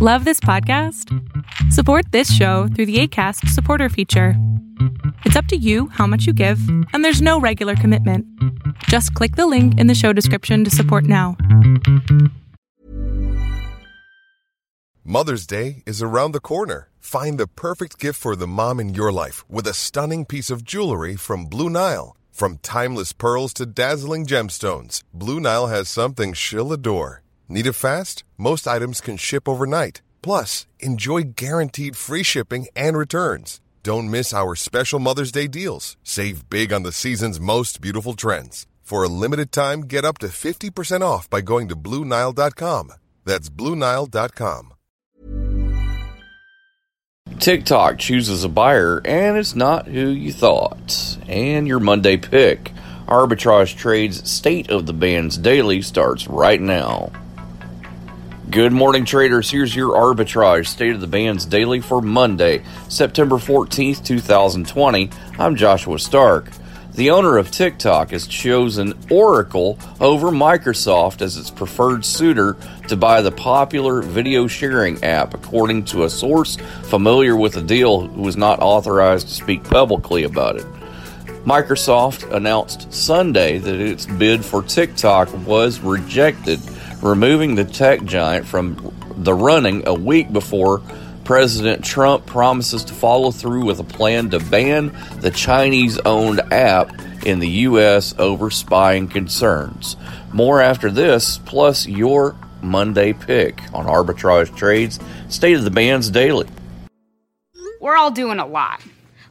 Love this podcast? Support this show through the ACAST supporter feature. It's up to you how much you give, and there's no regular commitment. Just click the link in the show description to support now. Mother's Day is around the corner. Find the perfect gift for the mom in your life with a stunning piece of jewelry from Blue Nile. From timeless pearls to dazzling gemstones, Blue Nile has something she'll adore. Need it fast? Most items can ship overnight. Plus, enjoy guaranteed free shipping and returns. Don't miss our special Mother's Day deals. Save big on the season's most beautiful trends. For a limited time, get up to 50% off by going to Bluenile.com. That's Bluenile.com. TikTok chooses a buyer, and it's not who you thought. And your Monday pick. Arbitrage Trades State of the Bands Daily starts right now. Good morning, traders. Here's your arbitrage state of the bands daily for Monday, September 14th, 2020. I'm Joshua Stark. The owner of TikTok has chosen Oracle over Microsoft as its preferred suitor to buy the popular video sharing app, according to a source familiar with the deal who was not authorized to speak publicly about it. Microsoft announced Sunday that its bid for TikTok was rejected removing the tech giant from the running a week before President Trump promises to follow through with a plan to ban the Chinese owned app in the U.S. over spying concerns. More after this, plus your Monday pick on Arbitrage Trades State of the Bands Daily. We're all doing a lot.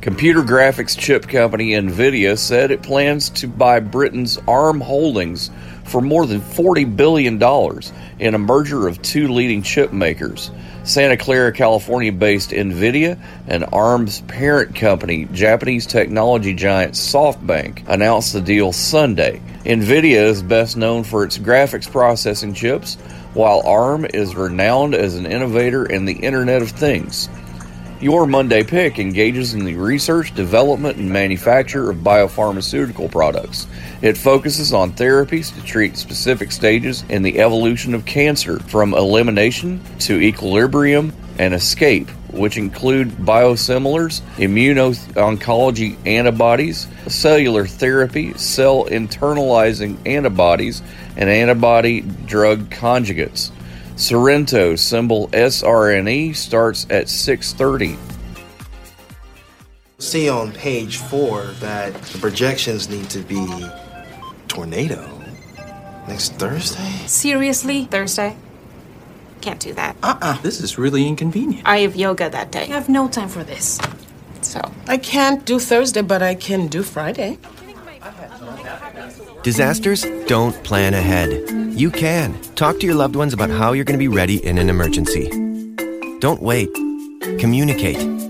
Computer graphics chip company Nvidia said it plans to buy Britain's ARM Holdings for more than $40 billion in a merger of two leading chip makers. Santa Clara, California based Nvidia and ARM's parent company, Japanese technology giant SoftBank, announced the deal Sunday. Nvidia is best known for its graphics processing chips, while ARM is renowned as an innovator in the Internet of Things. Your Monday Pick engages in the research, development, and manufacture of biopharmaceutical products. It focuses on therapies to treat specific stages in the evolution of cancer, from elimination to equilibrium and escape, which include biosimilars, immuno-oncology antibodies, cellular therapy, cell internalizing antibodies, and antibody drug conjugates. Sorrento symbol SRNE starts at 6:30. See on page 4 that the projections need to be tornado next Thursday. Seriously? Thursday? Can't do that. Uh-uh. This is really inconvenient. I have yoga that day. I have no time for this. So, I can't do Thursday, but I can do Friday. Disasters don't plan ahead. You can. Talk to your loved ones about how you're going to be ready in an emergency. Don't wait. Communicate.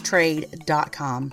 trade.com.